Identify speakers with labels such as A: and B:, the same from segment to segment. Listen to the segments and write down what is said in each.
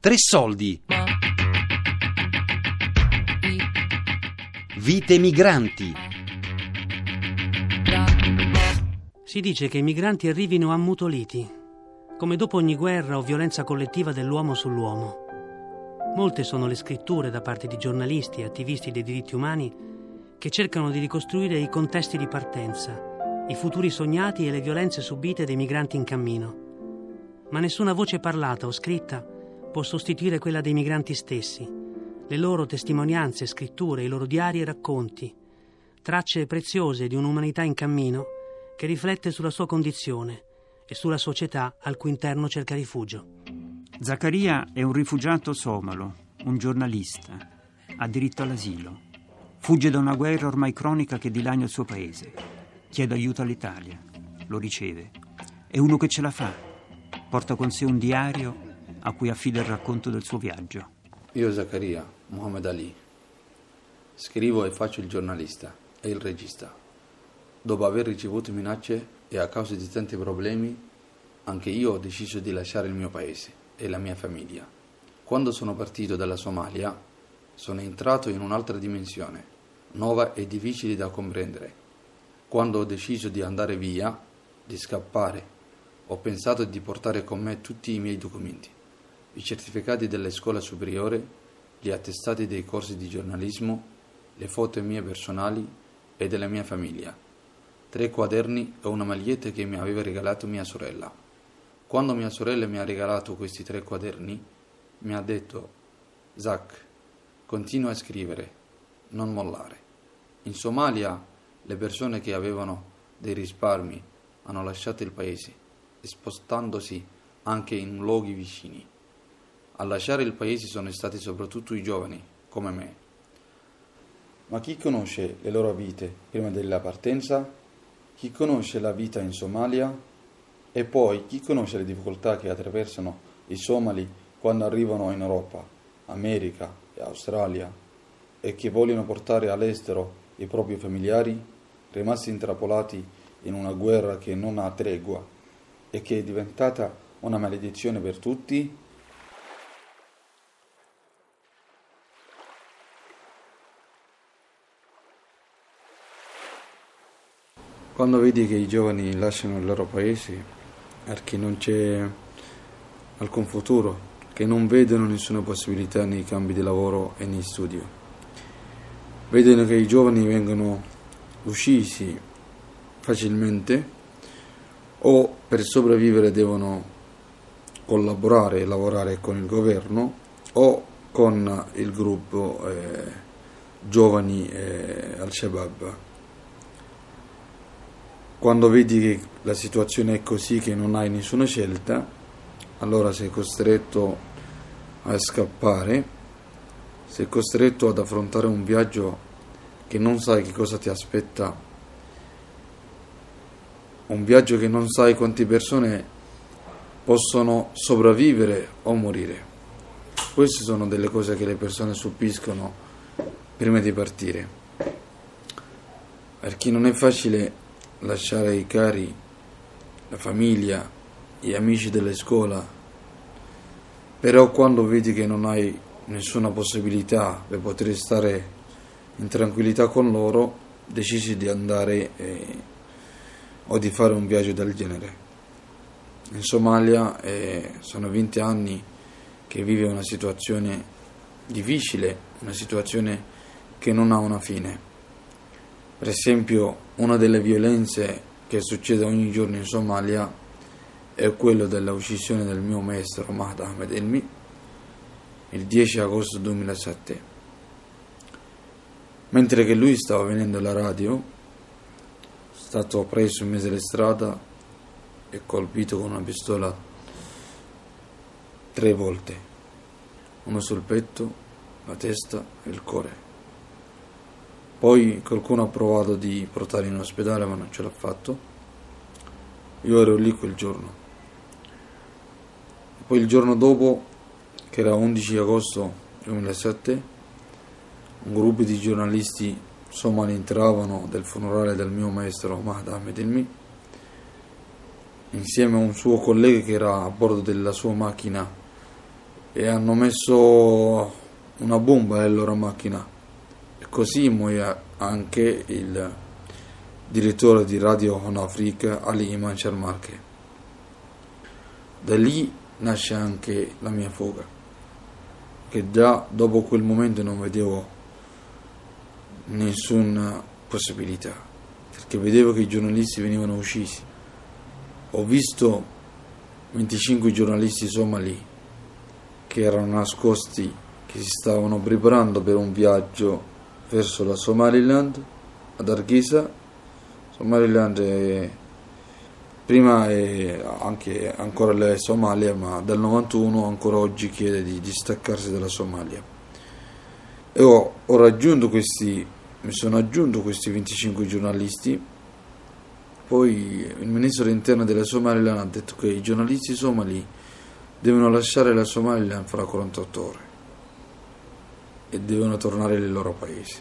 A: Tre soldi. Vite migranti.
B: Si dice che i migranti arrivino ammutoliti, come dopo ogni guerra o violenza collettiva dell'uomo sull'uomo. Molte sono le scritture da parte di giornalisti e attivisti dei diritti umani che cercano di ricostruire i contesti di partenza, i futuri sognati e le violenze subite dai migranti in cammino. Ma nessuna voce parlata o scritta può sostituire quella dei migranti stessi, le loro testimonianze, scritture, i loro diari e racconti, tracce preziose di un'umanità in cammino che riflette sulla sua condizione e sulla società al cui interno cerca rifugio.
C: Zaccaria è un rifugiato somalo, un giornalista, ha diritto all'asilo. Fugge da una guerra ormai cronica che dilagna il suo paese. Chiede aiuto all'Italia, lo riceve. È uno che ce la fa. Porta con sé un diario a cui affida il racconto del suo viaggio.
D: Io Zaccaria, Mohamed Ali. Scrivo e faccio il giornalista e il regista. Dopo aver ricevuto minacce e a causa di tanti problemi, anche io ho deciso di lasciare il mio paese e la mia famiglia. Quando sono partito dalla Somalia, sono entrato in un'altra dimensione, nuova e difficile da comprendere. Quando ho deciso di andare via, di scappare, ho pensato di portare con me tutti i miei documenti, i certificati della scuola superiore, gli attestati dei corsi di giornalismo, le foto mie personali e della mia famiglia, tre quaderni e una maglietta che mi aveva regalato mia sorella. Quando mia sorella mi ha regalato questi tre quaderni, mi ha detto, Zach, continua a scrivere, non mollare. In Somalia le persone che avevano dei risparmi hanno lasciato il paese, spostandosi anche in luoghi vicini. A lasciare il paese sono stati soprattutto i giovani, come me. Ma chi conosce le loro vite prima della partenza? Chi conosce la vita in Somalia? E poi chi conosce le difficoltà che attraversano i somali quando arrivano in Europa, America e Australia e che vogliono portare all'estero i propri familiari, rimasti intrappolati in una guerra che non ha tregua e che è diventata una maledizione per tutti? Quando vedi che i giovani lasciano il loro paese, perché non c'è alcun futuro, che non vedono nessuna possibilità nei cambi di lavoro e nei studi. Vedono che i giovani vengono uccisi facilmente o per sopravvivere devono collaborare e lavorare con il governo o con il gruppo eh, giovani eh, al-Shabaab. Quando vedi che la situazione è così che non hai nessuna scelta, allora sei costretto a scappare, sei costretto ad affrontare un viaggio che non sai che cosa ti aspetta, un viaggio che non sai quante persone possono sopravvivere o morire. Queste sono delle cose che le persone subiscono prima di partire. Perché non è facile lasciare i cari, la famiglia, gli amici della scuola, però quando vedi che non hai nessuna possibilità per poter stare in tranquillità con loro, decisi di andare eh, o di fare un viaggio del genere. In Somalia eh, sono 20 anni che vive una situazione difficile, una situazione che non ha una fine. Per esempio, una delle violenze che succede ogni giorno in Somalia è quello della uccisione del mio maestro Mahd Ahmed Elmi il 10 agosto 2007. Mentre che lui stava venendo alla radio, è stato preso in mezzo alla strada e colpito con una pistola tre volte, uno sul petto, la testa e il cuore. Poi qualcuno ha provato di portarlo in ospedale ma non ce l'ha fatto. Io ero lì quel giorno. Poi il giorno dopo, che era 11 agosto 2007, un gruppo di giornalisti somali entravano del funerale del mio maestro Mahd Ahmed Ilmi insieme a un suo collega che era a bordo della sua macchina e hanno messo una bomba nella loro macchina così muoia anche il direttore di Radio On Africa Ali Iman Sharmarke. Da lì nasce anche la mia fuga, che già dopo quel momento non vedevo nessuna possibilità, perché vedevo che i giornalisti venivano uccisi. Ho visto 25 giornalisti somali che erano nascosti, che si stavano preparando per un viaggio verso la Somaliland, ad Arghisa. Somaliland è, prima è anche ancora la Somalia, ma dal 91 ancora oggi chiede di distaccarsi dalla Somalia. E ho, ho raggiunto questi, mi sono aggiunto questi 25 giornalisti. Poi il ministro dell'interno della Somaliland ha detto che i giornalisti somali devono lasciare la Somaliland fra 48 ore e devono tornare nei loro paesi.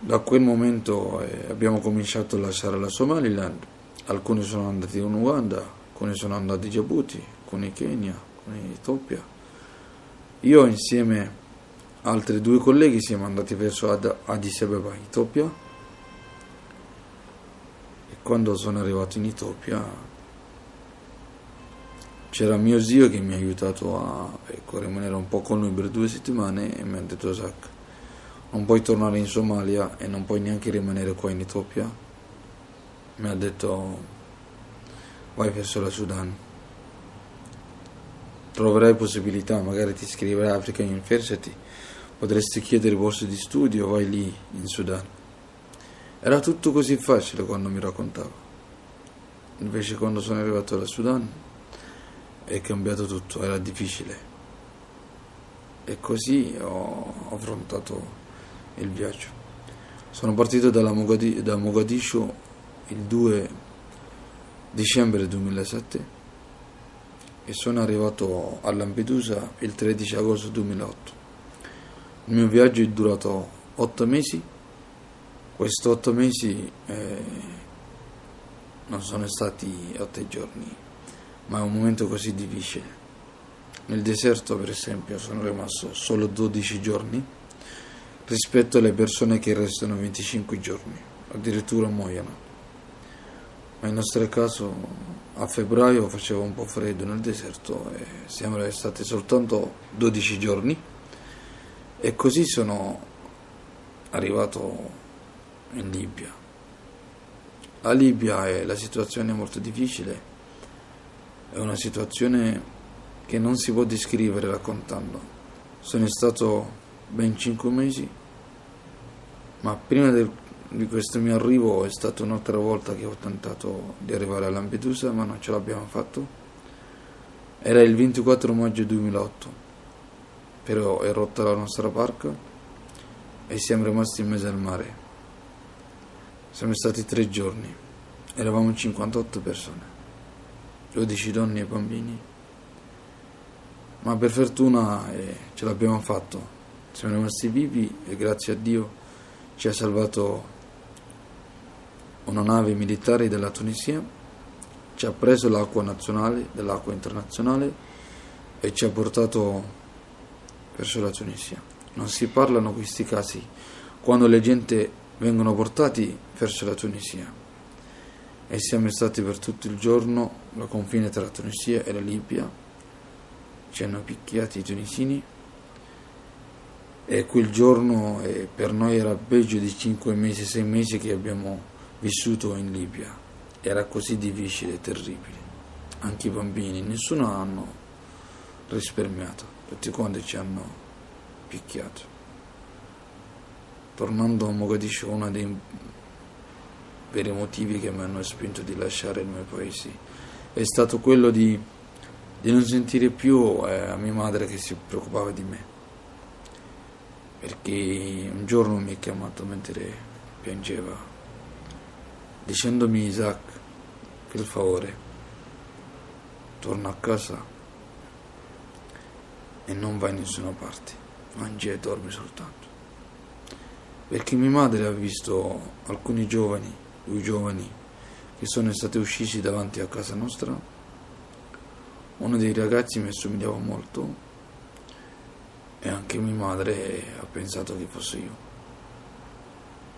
D: Da quel momento eh, abbiamo cominciato a lasciare la Somaliland, alcuni sono andati in Uganda, alcuni sono andati in Djibouti, alcuni in Kenya, alcuni in Etiopia. Io insieme a altri due colleghi siamo andati verso Ad- Addis Abeba, Etiopia e quando sono arrivato in Etiopia c'era mio zio che mi ha aiutato a ecco, rimanere un po' con lui per due settimane e mi ha detto Zach non puoi tornare in Somalia e non puoi neanche rimanere qua in Etiopia. Mi ha detto vai verso la Sudan. Troverai possibilità magari ti iscriverai a African University potresti chiedere borse di studio vai lì in Sudan. Era tutto così facile quando mi raccontava. Invece quando sono arrivato alla Sudan è cambiato tutto, era difficile. E così ho affrontato il viaggio. Sono partito Mogadi- da Mogadiscio il 2 dicembre 2007 e sono arrivato a Lampedusa il 13 agosto 2008. Il mio viaggio è durato otto mesi. Questi otto mesi eh, non sono stati otto giorni, ma è un momento così difficile. Nel deserto, per esempio, sono rimasto solo 12 giorni rispetto alle persone che restano 25 giorni, addirittura muoiono. Ma nel nostro caso a febbraio faceva un po' freddo nel deserto e siamo stati soltanto 12 giorni e così sono arrivato in Libia. La Libia la situazione è molto difficile è una situazione che non si può descrivere raccontando. Sono stato ben cinque mesi, ma prima del, di questo mio arrivo è stata un'altra volta che ho tentato di arrivare a Lampedusa, ma non ce l'abbiamo fatto. Era il 24 maggio 2008, però è rotta la nostra barca e siamo rimasti in mezzo al mare. Siamo stati tre giorni, eravamo 58 persone. 12 donne e bambini. Ma per fortuna eh, ce l'abbiamo fatto, siamo rimasti vivi e grazie a Dio ci ha salvato una nave militare della Tunisia, ci ha preso l'acqua nazionale dell'acqua internazionale e ci ha portato verso la Tunisia. Non si parlano questi casi quando le gente vengono portati verso la Tunisia e siamo stati per tutto il giorno alla confine tra la Tunisia e la Libia. Ci hanno picchiati i tunisini e quel giorno eh, per noi era peggio di 5 mesi, 6 mesi che abbiamo vissuto in Libia. Era così difficile e terribile. Anche i bambini, nessuno hanno risparmiato, tutti quanti ci hanno picchiato. Tornando a Mogadiscio, uno dei per i motivi che mi hanno spinto di lasciare il mio paese. È stato quello di, di non sentire più eh, a mia madre che si preoccupava di me. Perché un giorno mi ha chiamato mentre piangeva dicendomi Isaac per favore torna a casa e non vai in nessuna parte mangi e dormi soltanto. Perché mia madre ha visto alcuni giovani due giovani che sono stati uccisi davanti a casa nostra. Uno dei ragazzi mi assomigliava molto e anche mia madre ha pensato che fosse io.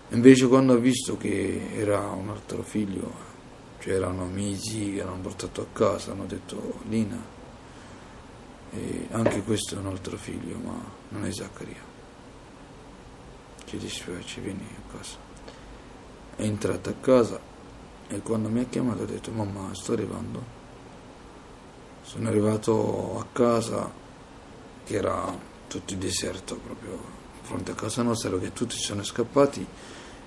D: Invece quando ha visto che era un altro figlio, c'erano amici che l'hanno portato a casa, hanno detto Lina, anche questo è un altro figlio, ma non è Zaccaria. Ci dispiace, vieni a casa. È entrata a casa e quando mi ha chiamato ha detto mamma sto arrivando. Sono arrivato a casa che era tutto deserto proprio fronte a casa nostra che tutti sono scappati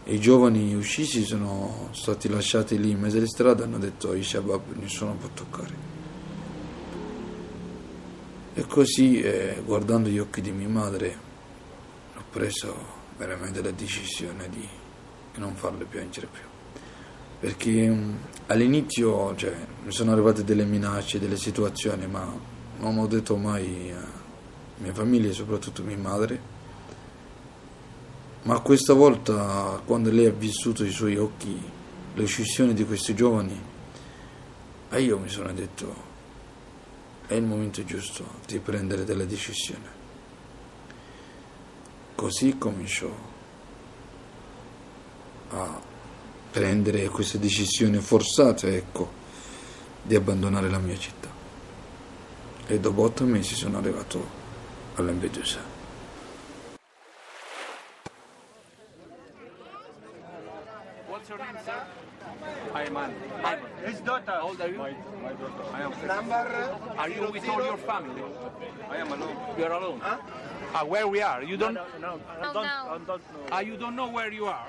D: e i giovani usciti sono stati lasciati lì in mezzo alla strada hanno detto ai shabab nessuno può toccare. E così, eh, guardando gli occhi di mia madre, ho preso veramente la decisione di non farle piangere più. Perché um, all'inizio cioè, mi sono arrivate delle minacce, delle situazioni, ma non ho detto mai a mia famiglia soprattutto mia madre ma questa volta, quando lei ha vissuto i suoi occhi le uccisioni di questi giovani, e io mi sono detto, è il momento giusto di prendere delle decisioni. Così cominciò a prendere queste decisioni forzate, ecco, di abbandonare la mia città. E dopo otto mesi sono arrivato a Lampedusa.
E: What's your name, sir? Ayman. Ayman.
F: His daughter.
E: How old are you?
F: My, my daughter.
E: I am.
F: Number.
E: Are you with all your family?
F: I am alone.
E: You are alone. Ah, where we are? You don't.
F: No, no, I
G: Oh,
F: don't,
G: no.
F: I don't know.
E: Ah, you don't know where you are?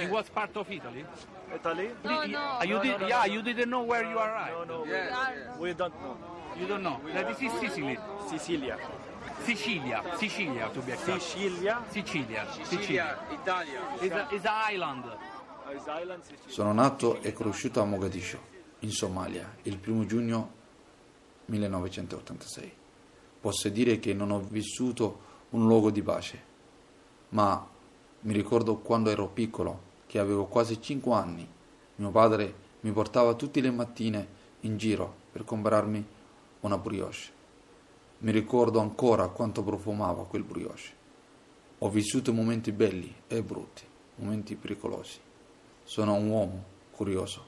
E: In what part of Italy?
F: Italy?
G: No, no.
E: Ah, you
F: No,
E: did,
F: no, no,
E: yeah,
F: no.
E: you didn't know where you
F: No,
E: arrived.
F: no,
G: We are-
F: we don't know.
E: You don't know. That is in Sicily.
F: Sicilia.
E: Sicilia. Sicilia, to be exact.
F: Sicilia.
E: Sicilia. Sicilia.
H: Italia.
E: It's a, island.
F: Uh, is island Sicilia.
D: Sono nato e cresciuto a Mogadiscio, in Somalia, il primo giugno 1986. Posso dire che non ho vissuto un luogo di pace, ma mi ricordo quando ero piccolo, che avevo quasi 5 anni, mio padre mi portava tutte le mattine in giro per comprarmi una brioche. Mi ricordo ancora quanto profumava quel brioche. Ho vissuto momenti belli e brutti, momenti pericolosi. Sono un uomo curioso.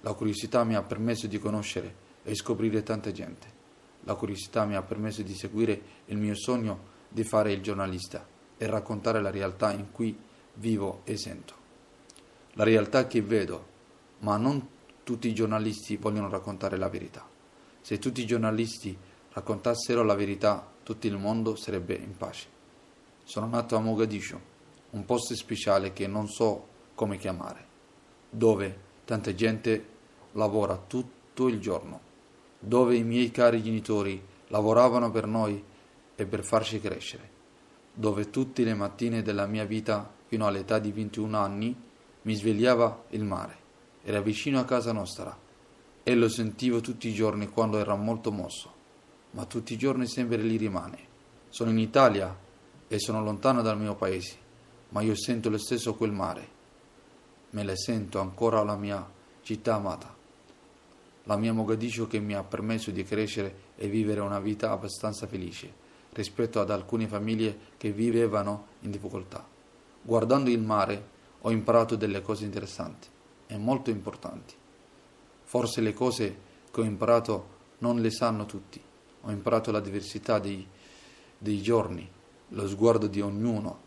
D: La curiosità mi ha permesso di conoscere e scoprire tanta gente. La curiosità mi ha permesso di seguire il mio sogno di fare il giornalista e raccontare la realtà in cui vivo e sento. La realtà che vedo, ma non tutti i giornalisti vogliono raccontare la verità. Se tutti i giornalisti raccontassero la verità, tutto il mondo sarebbe in pace. Sono nato a Mogadiscio, un posto speciale che non so come chiamare, dove tanta gente lavora tutto il giorno, dove i miei cari genitori lavoravano per noi e per farci crescere, dove tutte le mattine della mia vita fino all'età di 21 anni mi svegliava il mare, era vicino a casa nostra e lo sentivo tutti i giorni quando era molto mosso, ma tutti i giorni sempre lì rimane. Sono in Italia e sono lontano dal mio paese, ma io sento lo stesso quel mare. Me la sento ancora la mia città amata, la mia Mogadiscio che mi ha permesso di crescere e vivere una vita abbastanza felice rispetto ad alcune famiglie che vivevano in difficoltà. Guardando il mare ho imparato delle cose interessanti e molto importanti. Forse le cose che ho imparato non le sanno tutti. Ho imparato la diversità dei, dei giorni, lo sguardo di ognuno.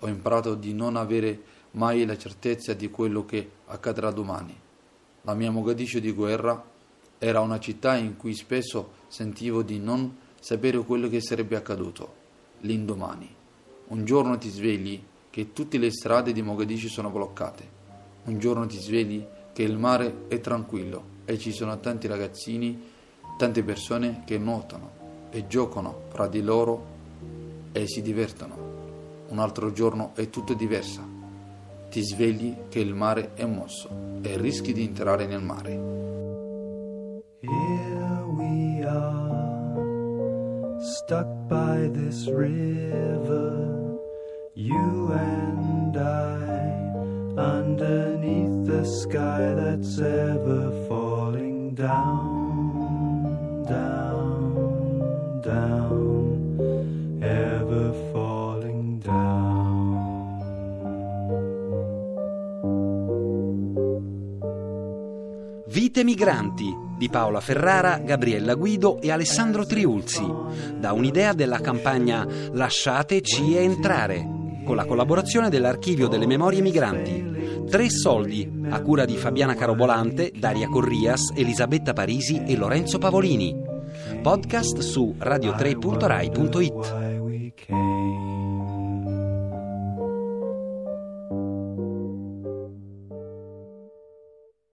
D: Ho imparato di non avere mai la certezza di quello che accadrà domani. La mia Mogadiscio di guerra era una città in cui spesso sentivo di non sapere quello che sarebbe accaduto l'indomani. Un giorno ti svegli che tutte le strade di Mogadiscio sono bloccate. Un giorno ti svegli che il mare è tranquillo e ci sono tanti ragazzini, tante persone che nuotano e giocano fra di loro e si divertono. Un altro giorno è tutto diverso. Ti svegli che il mare è mosso e rischi di entrare nel mare.
I: Here we are, stuck by this river, you and I, underneath the sky that's ever falling down, down, down, ever falling down.
A: Vite migranti di Paola Ferrara, Gabriella Guido e Alessandro Triulzi, da un'idea della campagna Lasciateci entrare, con la collaborazione dell'Archivio delle Memorie Migranti. Tre soldi, a cura di Fabiana Carobolante, Daria Corrias, Elisabetta Parisi e Lorenzo Pavolini. Podcast su radio3.rai.it.
I: why we came.